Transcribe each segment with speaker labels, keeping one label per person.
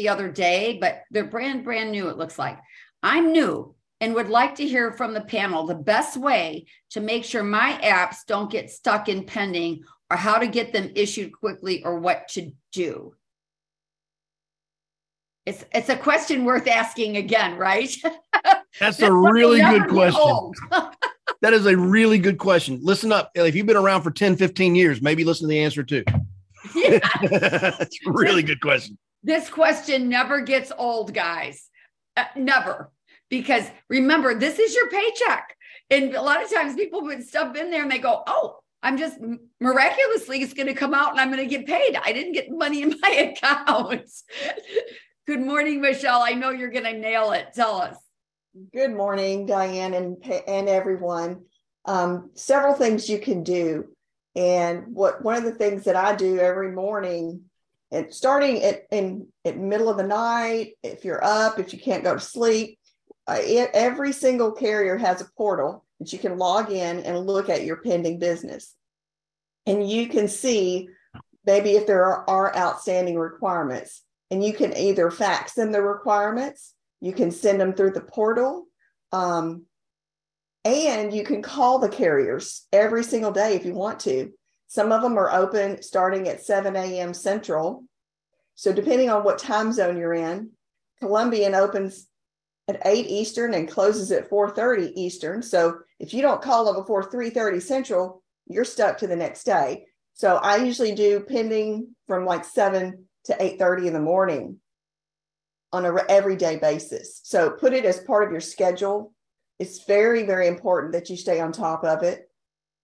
Speaker 1: the other day, but they're brand, brand new, it looks like. I'm new and would like to hear from the panel the best way to make sure my apps don't get stuck in pending or how to get them issued quickly or what to do. It's, it's a question worth asking again, right?
Speaker 2: That's a really good question. that is a really good question. Listen up. If you've been around for 10, 15 years, maybe listen to the answer too. Yeah. That's a really good question.
Speaker 1: This question never gets old, guys. Uh, never. Because remember, this is your paycheck. And a lot of times people put stuff in there and they go, oh, I'm just miraculously, it's going to come out and I'm going to get paid. I didn't get money in my account. Good morning, Michelle. I know you're going to nail it. Tell us.
Speaker 3: Good morning, Diane and, and everyone. Um, several things you can do. And what one of the things that I do every morning, and starting at in at middle of the night, if you're up, if you can't go to sleep, uh, it, every single carrier has a portal that you can log in and look at your pending business, and you can see maybe if there are, are outstanding requirements, and you can either fax them the requirements, you can send them through the portal. Um, and you can call the carriers every single day if you want to. Some of them are open starting at 7 a.m. Central. So, depending on what time zone you're in, Columbian opens at 8 Eastern and closes at 4:30 Eastern. So, if you don't call them before 3:30 Central, you're stuck to the next day. So, I usually do pending from like 7 to 8:30 in the morning on a everyday basis. So, put it as part of your schedule it's very very important that you stay on top of it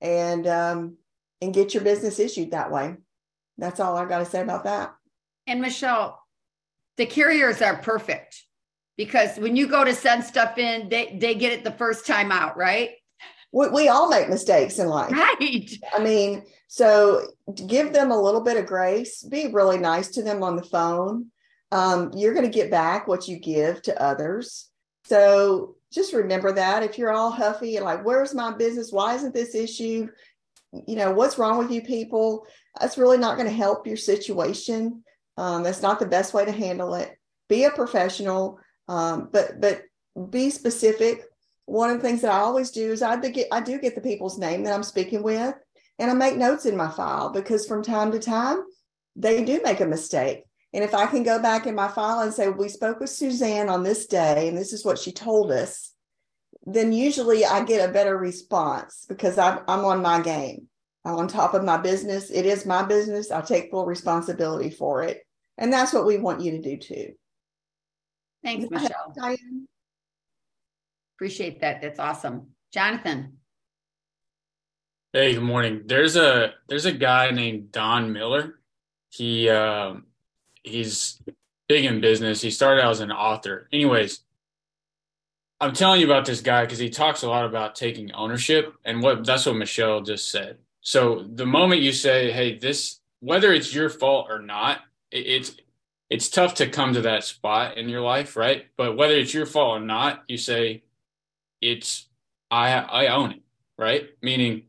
Speaker 3: and um, and get your business issued that way. That's all i've got to say about that.
Speaker 1: And michelle the carriers are perfect because when you go to send stuff in they they get it the first time out right?
Speaker 3: We, we all make mistakes in life.
Speaker 1: Right.
Speaker 3: I mean so give them a little bit of grace. Be really nice to them on the phone. Um, you're going to get back what you give to others. So just remember that if you're all huffy and like, where's my business? Why isn't this issue? You know, what's wrong with you people? That's really not going to help your situation. Um, that's not the best way to handle it. Be a professional, um, but but be specific. One of the things that I always do is I get I do get the people's name that I'm speaking with, and I make notes in my file because from time to time they do make a mistake. And if I can go back in my file and say, we spoke with Suzanne on this day, and this is what she told us, then usually I get a better response because I'm, I'm on my game. I'm on top of my business. It is my business. I take full responsibility for it. And that's what we want you to do too.
Speaker 1: Thanks, Michelle. Diane. Appreciate that. That's awesome. Jonathan.
Speaker 4: Hey, good morning. There's a there's a guy named Don Miller. He um, he's big in business. He started out as an author. Anyways, I'm telling you about this guy because he talks a lot about taking ownership, and what that's what Michelle just said. So the moment you say, "Hey, this," whether it's your fault or not, it, it's it's tough to come to that spot in your life, right? But whether it's your fault or not, you say, "It's I I own it," right? Meaning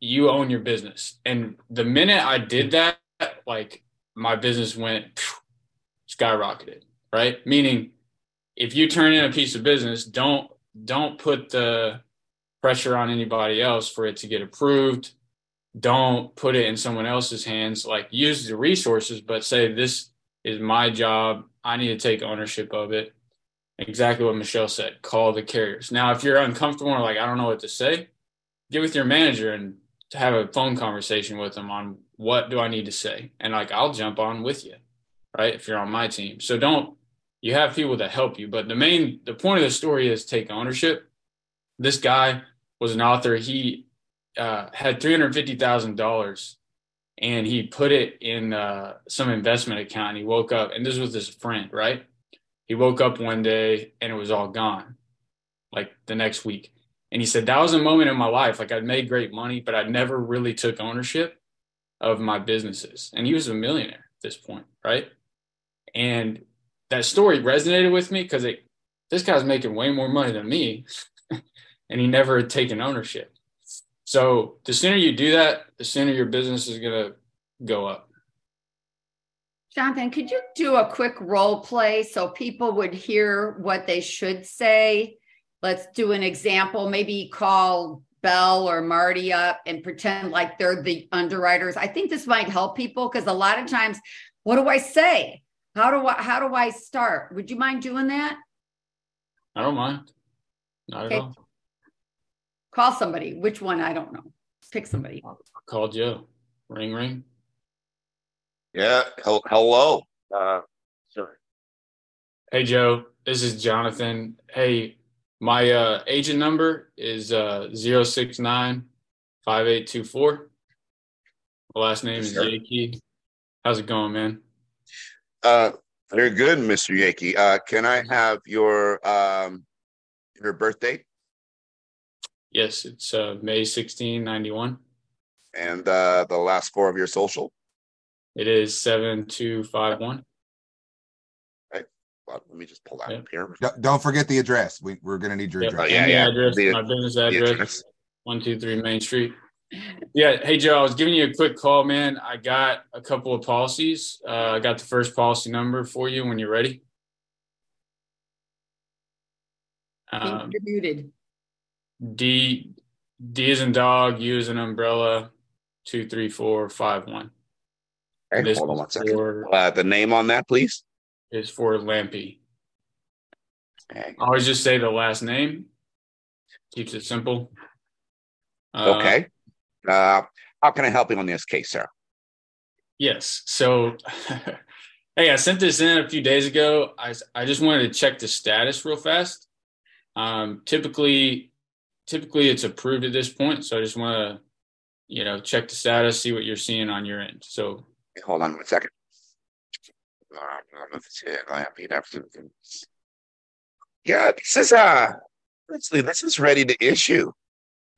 Speaker 4: you own your business. And the minute I did that, like my business went skyrocketed, right? Meaning if you turn in a piece of business, don't don't put the pressure on anybody else for it to get approved. Don't put it in someone else's hands. Like use the resources, but say this is my job. I need to take ownership of it. Exactly what Michelle said. Call the carriers. Now, if you're uncomfortable or like I don't know what to say, get with your manager and have a phone conversation with them on what do I need to say? And like, I'll jump on with you, right? If you're on my team. So don't, you have people that help you. But the main, the point of the story is take ownership. This guy was an author. He uh, had $350,000 and he put it in uh, some investment account. And he woke up, and this was his friend, right? He woke up one day and it was all gone, like the next week. And he said, That was a moment in my life. Like I'd made great money, but I never really took ownership of my businesses. And he was a millionaire at this point, right? And that story resonated with me because it this guy's making way more money than me and he never had taken ownership. So the sooner you do that, the sooner your business is gonna go up.
Speaker 1: Jonathan, could you do a quick role play so people would hear what they should say? Let's do an example. Maybe call Bell or Marty up and pretend like they're the underwriters. I think this might help people because a lot of times, what do I say? How do I how do I start? Would you mind doing that?
Speaker 4: I don't mind. Not okay. at all.
Speaker 1: Call somebody. Which one? I don't know. Pick somebody.
Speaker 4: Call Joe. Ring ring.
Speaker 5: Yeah. Hello. Uh, sorry.
Speaker 4: Hey Joe, this is Jonathan. Hey, my uh, agent number is uh, 069 5824. My last name is Yakey. How's it going, man?
Speaker 5: Uh, very good, Mr. Yakey. Uh, can I have your um, your birthday?
Speaker 4: Yes, it's uh, May 16, 91.
Speaker 5: And uh, the last four of your social?
Speaker 4: It is 7251 Right.
Speaker 5: let me just pull that yep. up here.
Speaker 6: Don't forget the address. We, we're going to need your yep. address.
Speaker 5: Oh, yeah, yeah.
Speaker 4: Address, the, my business address, 123 Main Street. Yeah. Hey, Joe, I was giving you a quick call, man. I got a couple of policies. Uh, I got the first policy number for you when you're ready.
Speaker 1: Um, you're muted.
Speaker 4: D D is in dog, U is an umbrella, two, three, four, five, one.
Speaker 5: Okay, hold on one second. For, uh, the name on that, please
Speaker 4: is for Lampy. Okay. I always just say the last name. Keeps it simple.
Speaker 5: Uh, okay. Uh, how can I help you on this case, sir?
Speaker 4: Yes. So, hey, I sent this in a few days ago. I, I just wanted to check the status real fast. Um, typically, typically it's approved at this point. So I just want to, you know, check the status, see what you're seeing on your end. So,
Speaker 5: hold on one second. Yeah, this is uh honestly, this is ready to issue.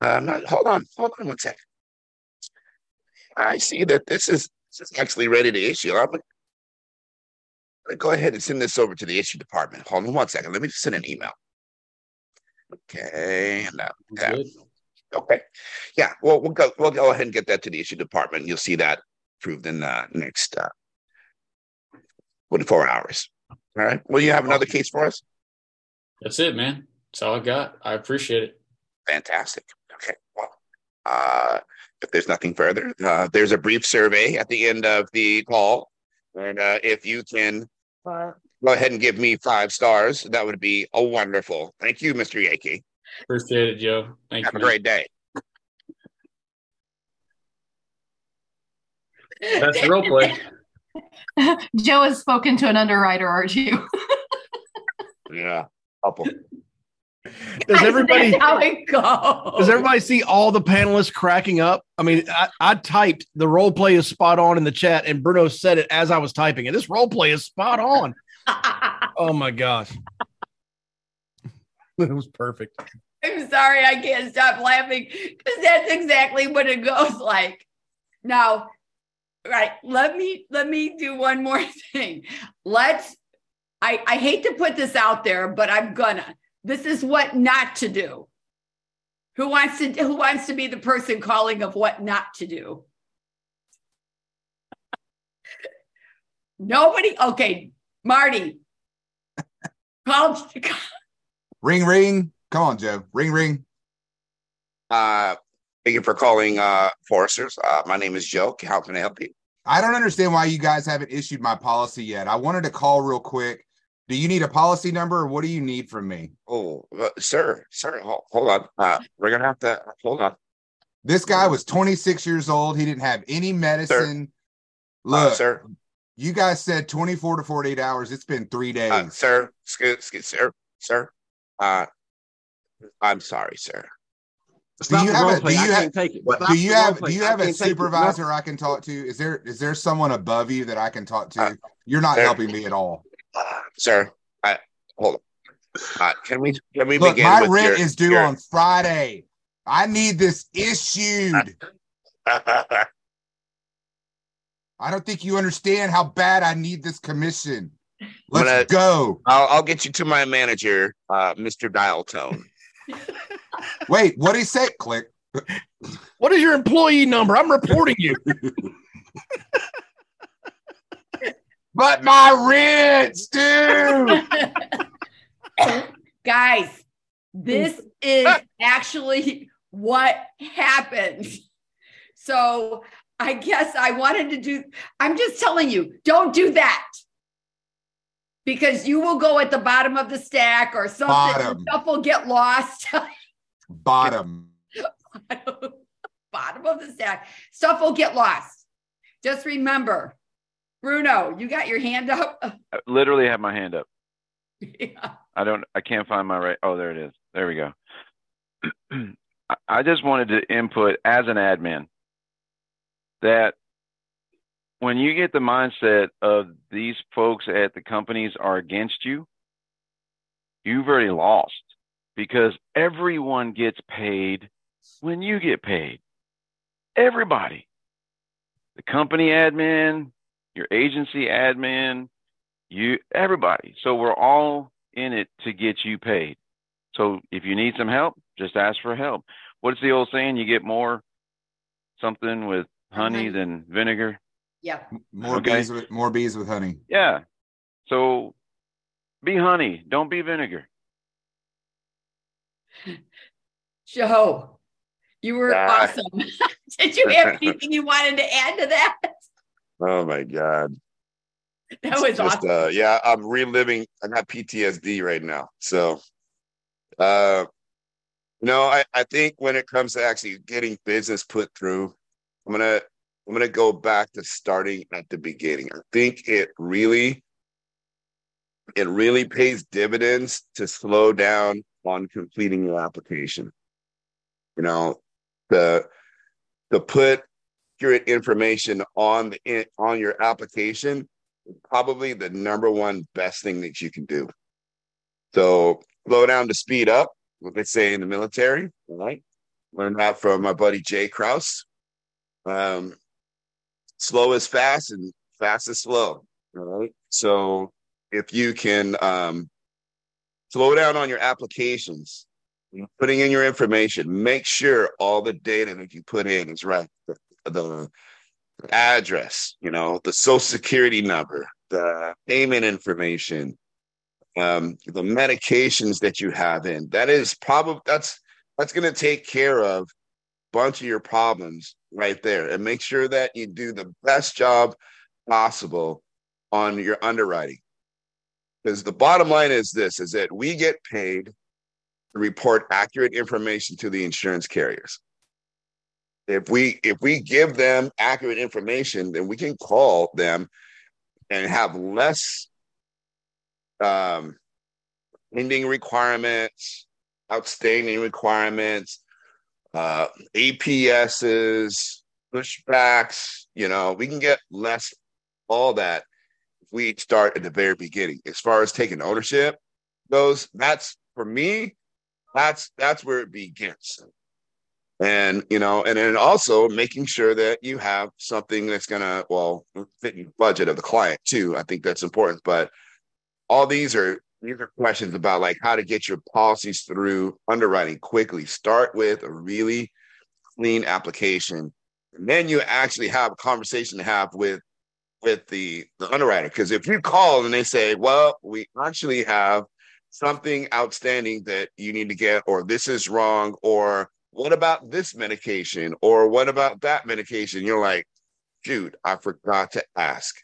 Speaker 5: Uh, not hold on, hold on one second. I see that this is this is actually ready to issue. I'm gonna go ahead and send this over to the issue department. Hold on one second. Let me just send an email. Okay, and uh, yeah. okay, yeah. Well, we'll go. We'll go ahead and get that to the issue department. You'll see that approved in the next uh, 24 hours. All right. Well, you have another case for us?
Speaker 4: That's it, man. That's all I got. I appreciate it.
Speaker 5: Fantastic. Okay. Well, uh, if there's nothing further, uh, there's a brief survey at the end of the call. And uh, if you can uh, go ahead and give me five stars, that would be a wonderful. Thank you, Mr. Yakey.
Speaker 4: Appreciate it, Joe. Thank
Speaker 5: have
Speaker 4: you.
Speaker 5: Have a great day.
Speaker 4: That's the role play.
Speaker 7: Joe has spoken to an underwriter, aren't you?
Speaker 5: yeah, couple.
Speaker 2: Does everybody
Speaker 1: how it goes?
Speaker 2: Does everybody see all the panelists cracking up? I mean, I, I, typed the role play is spot on in the chat, and Bruno said it as I was typing it. This role play is spot on. oh my gosh. it was perfect.
Speaker 1: I'm sorry, I can't stop laughing because that's exactly what it goes like. Now, right let me let me do one more thing let's i i hate to put this out there but i'm gonna this is what not to do who wants to who wants to be the person calling of what not to do nobody okay marty call
Speaker 6: ring ring come on joe ring ring
Speaker 5: uh Thank you for calling uh, Foresters. Uh, my name is Joe. How can I help you?
Speaker 6: I don't understand why you guys haven't issued my policy yet. I wanted to call real quick. Do you need a policy number or what do you need from me?
Speaker 5: Oh, uh, sir, sir, hold, hold on. Uh, we're going to have to hold on.
Speaker 6: This guy was 26 years old. He didn't have any medicine. Sir. Uh, Look, sir, you guys said 24 to 48 hours. It's been three days.
Speaker 5: Uh, sir, excuse, excuse, sir, sir. Uh, I'm sorry, sir.
Speaker 6: Do you, have a, do you have do you have do you have a supervisor I can talk to? Is there is there someone above you that I can talk to? Uh, You're not sir, helping me at all,
Speaker 5: uh, sir. I, hold on. Uh, can we can we
Speaker 6: Look,
Speaker 5: begin?
Speaker 6: My rent your, is due your... on Friday. I need this issued. I don't think you understand how bad I need this commission. Let's gonna, go.
Speaker 5: I'll, I'll, get you to my manager, uh, Mr. Dial Tone.
Speaker 6: Wait, what did he say? Click.
Speaker 2: What is your employee number? I'm reporting you.
Speaker 6: but my rents, dude.
Speaker 1: Guys, this is actually what happened. So I guess I wanted to do, I'm just telling you, don't do that. Because you will go at the bottom of the stack or something. Bottom. Stuff will get lost.
Speaker 6: bottom.
Speaker 1: bottom of the stack. Stuff will get lost. Just remember, Bruno, you got your hand up.
Speaker 8: I literally have my hand up. Yeah. I don't. I can't find my right. Oh, there it is. There we go. I just wanted to input as an admin that when you get the mindset of these folks at the companies are against you, you've already lost because everyone gets paid when you get paid. Everybody. The company admin, your agency admin, you everybody. So we're all in it to get you paid. So if you need some help, just ask for help. What's the old saying? You get more something with honey than vinegar.
Speaker 1: Yeah.
Speaker 6: More okay. bees with more bees with honey.
Speaker 8: Yeah. So be honey, don't be vinegar.
Speaker 1: Joe, you were awesome. Did you have anything you wanted to add to that?
Speaker 5: Oh my God.
Speaker 1: That was just, awesome.
Speaker 5: Uh, yeah, I'm reliving. I got PTSD right now. So, uh, you know, I, I think when it comes to actually getting business put through, I'm gonna I'm gonna go back to starting at the beginning. I think it really it really pays dividends to slow down on completing your application. You know, the to put accurate information on the on your application is probably the number one best thing that you can do. So slow down to speed up, what they say in the military. Right. Learned that from my buddy Jay Kraus. Um, slow is fast and fast is slow. Right. So if you can um, slow down on your applications, putting in your information, make sure all the data that you put in is right. The address, you know, the social security number, the payment information, um, the medications that you have in. That is probably that's that's going to take care of a bunch of your problems right there, and make sure that you do the best job possible on your underwriting. Because the bottom line is this: is that we get paid to report accurate information to the insurance carriers if we if we give them accurate information then we can call them and have less um pending requirements outstanding requirements uh aps's pushbacks you know we can get less all that if we start at the very beginning. As far as taking ownership goes that's for me that's that's where it begins and you know and then also making sure that you have something that's going to well fit the budget of the client too i think that's important. But all these are these are questions about like how to get your policies through underwriting quickly. Start with a really clean application. And then you actually have a conversation to have with with the the underwriter. Because if you call and they say well we actually have something outstanding that you need to get or this is wrong or what about this medication? Or what about that medication? You're like, dude, I forgot to ask.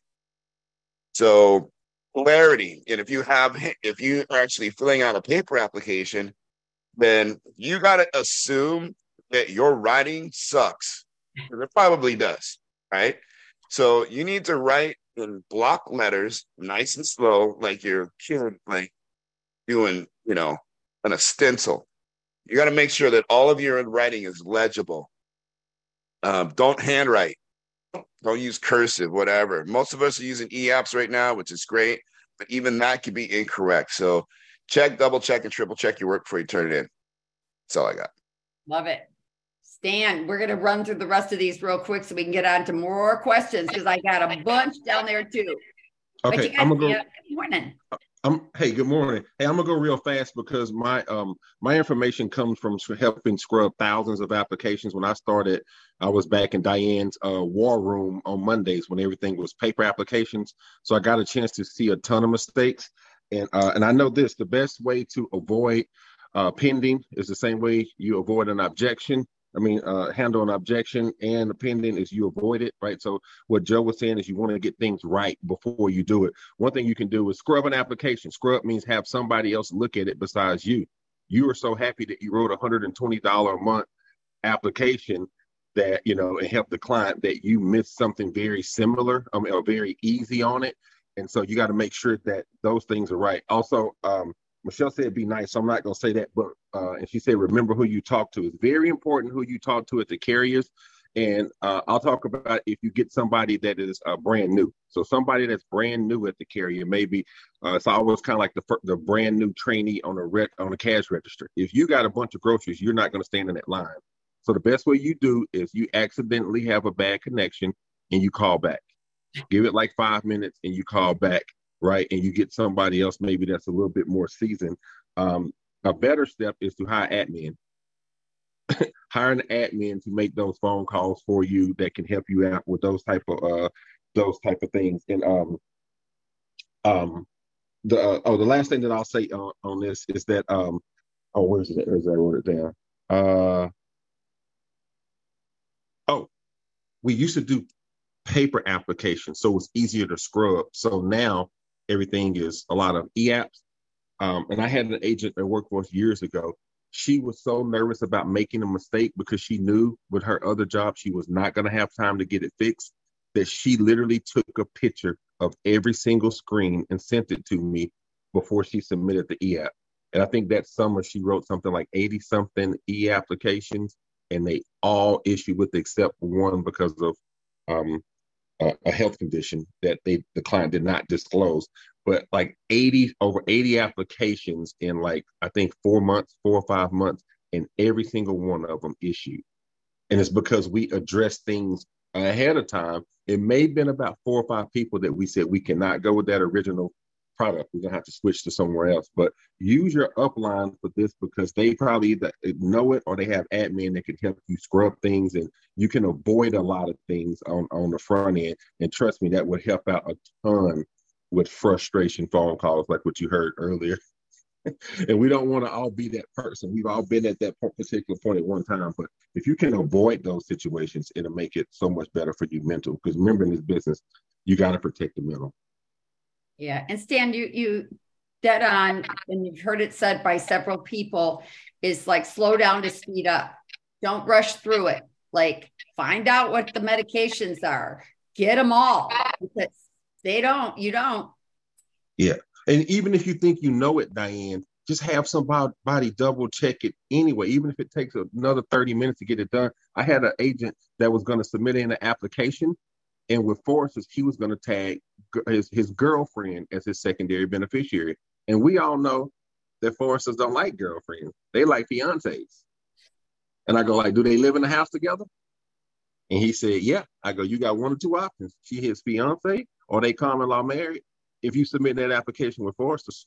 Speaker 5: So clarity. And if you have, if you are actually filling out a paper application, then you got to assume that your writing sucks. it probably does, right? So you need to write in block letters, nice and slow, like you're like doing, you know, an a stencil you got to make sure that all of your writing is legible. Um, don't handwrite. Don't use cursive, whatever. Most of us are using e-apps right now, which is great, but even that could be incorrect. So check, double check, and triple check your work before you turn it in. That's all I got.
Speaker 1: Love it. Stan, we're going to run through the rest of these real quick so we can get on to more questions because I got a bunch down there too.
Speaker 2: Okay, I'm gonna go.
Speaker 1: Good morning.
Speaker 9: I'm hey, good morning. Hey, I'm gonna go real fast because my um my information comes from helping scrub thousands of applications. When I started, I was back in Diane's uh, war room on Mondays when everything was paper applications. So I got a chance to see a ton of mistakes, and uh, and I know this: the best way to avoid uh, pending is the same way you avoid an objection. I mean, uh, handle an objection and pending is you avoid it, right? So what Joe was saying is you want to get things right before you do it. One thing you can do is scrub an application. Scrub means have somebody else look at it besides you. You are so happy that you wrote a hundred and twenty dollar a month application that you know and help the client that you missed something very similar um, or very easy on it, and so you got to make sure that those things are right. Also, um, Michelle said be nice. So I'm not going to say that, but uh, and she said remember who you talk to. It's very important who you talk to at the carriers. And uh, I'll talk about if you get somebody that is uh, brand new. So somebody that's brand new at the carrier, maybe uh, it's always kind of like the the brand new trainee on a rec- on a cash register. If you got a bunch of groceries, you're not going to stand in that line. So the best way you do is you accidentally have a bad connection and you call back. Give it like five minutes and you call back right? And you get somebody else maybe that's a little bit more seasoned. Um, a better step is to hire admin. hire an admin to make those phone calls for you that can help you out with those type of uh those type of things. And um um the uh, oh the last thing that I'll say on, on this is that um oh where's it where's that wrote it down uh oh we used to do paper applications so it's easier to scrub so now everything is a lot of e-apps. Um, and I had an agent for us years ago. She was so nervous about making a mistake because she knew with her other job she was not going to have time to get it fixed. That she literally took a picture of every single screen and sent it to me before she submitted the e-app. And I think that summer she wrote something like 80 something e applications, and they all issued with except one because of um, a, a health condition that they the client did not disclose. But like 80 over 80 applications in like i think four months four or five months and every single one of them issued. And it's because we address things ahead of time. It may have been about four or five people that we said we cannot go with that original product. We're gonna have to switch to somewhere else. But use your upline for this because they probably either know it or they have admin that can help you scrub things and you can avoid a lot of things on, on the front end. And trust me, that would help out a ton with frustration phone calls like what you heard earlier. and we don't want to all be that person. We've all been at that particular point at one time. But if you can avoid those situations, it'll make it so much better for you mental. Because remember in this business, you got to protect the mental.
Speaker 1: Yeah. And Stan, you you dead on, and you've heard it said by several people, is like slow down to speed up. Don't rush through it. Like find out what the medications are. Get them all because they don't, you don't.
Speaker 9: Yeah. And even if you think you know it, Diane, just have somebody double check it anyway, even if it takes another 30 minutes to get it done. I had an agent that was going to submit in an application and with Foresters, he was going to tag his, his girlfriend as his secondary beneficiary. And we all know that Foresters don't like girlfriends. They like fiancés. And I go, like, do they live in the house together? And he said, yeah. I go, you got one or two options. She his fiance or they common law married if you submit that application with Foresters.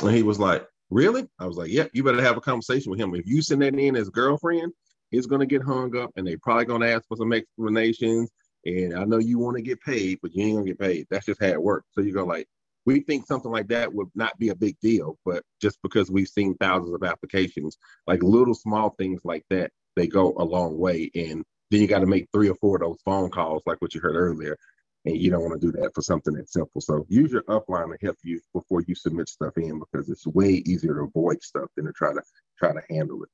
Speaker 9: And he was like, really? I was like, yeah, you better have a conversation with him. If you send that in as girlfriend, he's to get hung up and they probably to ask for some explanations. And I know you want to get paid, but you ain't to get paid. That's just how it works. So you go like, we think something like that would not be a big deal, but just because we've seen thousands of applications, like little small things like that, they go a long way. And then you got to make three or four of those phone calls, like what you heard earlier. And you don't want to do that for something that's simple. So use your upline to help you before you submit stuff in because it's way easier to avoid stuff than to try to try to handle it.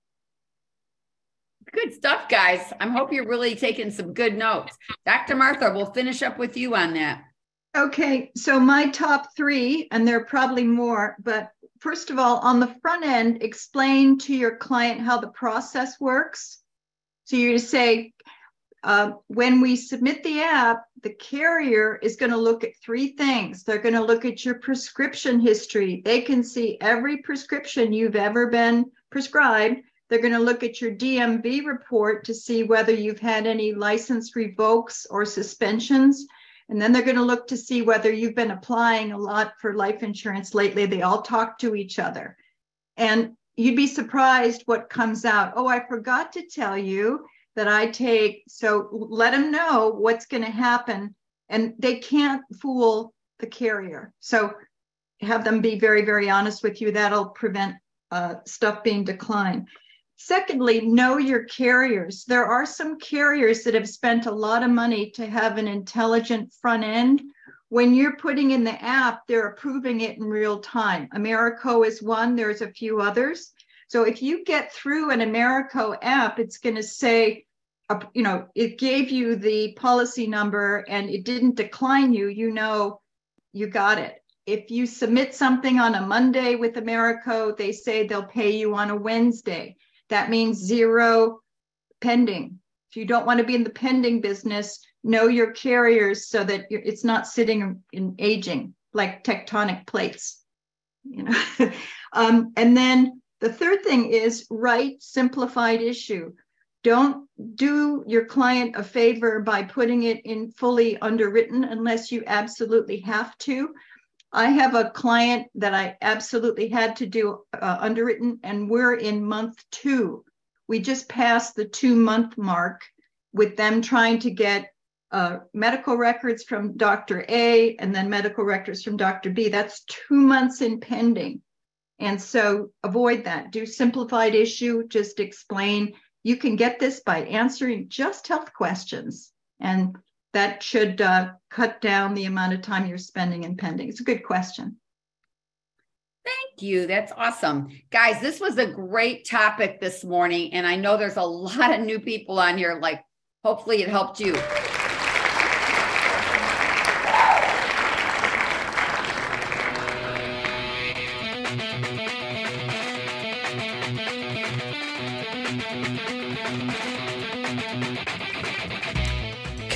Speaker 1: Good stuff, guys. I hope you're really taking some good notes. Dr. Martha, we'll finish up with you on that.
Speaker 10: Okay, so my top three, and there are probably more, but first of all, on the front end, explain to your client how the process works. So you're to say, uh, when we submit the app, the carrier is going to look at three things. They're going to look at your prescription history. They can see every prescription you've ever been prescribed. They're going to look at your DMV report to see whether you've had any license revokes or suspensions. And then they're going to look to see whether you've been applying a lot for life insurance lately. They all talk to each other. And you'd be surprised what comes out. Oh, I forgot to tell you that I take. So let them know what's going to happen. And they can't fool the carrier. So have them be very, very honest with you. That'll prevent uh, stuff being declined. Secondly, know your carriers. There are some carriers that have spent a lot of money to have an intelligent front end. When you're putting in the app, they're approving it in real time. Americo is one, there's a few others. So if you get through an Americo app, it's going to say, uh, you know, it gave you the policy number and it didn't decline you, you know, you got it. If you submit something on a Monday with Americo, they say they'll pay you on a Wednesday. That means zero pending. If you don't want to be in the pending business, know your carriers so that it's not sitting in aging like tectonic plates. You know, um, and then the third thing is write simplified issue. Don't do your client a favor by putting it in fully underwritten unless you absolutely have to. I have a client that I absolutely had to do uh, underwritten, and we're in month two. We just passed the two month mark with them trying to get uh, medical records from Dr. A and then medical records from Dr. B. That's two months in pending. And so avoid that. Do simplified issue, just explain. You can get this by answering just health questions. And that should uh, cut down the amount of time you're spending in pending? It's a good question.
Speaker 1: Thank you. That's awesome. Guys, this was a great topic this morning. And I know there's a lot of new people on here. Like, hopefully, it helped you.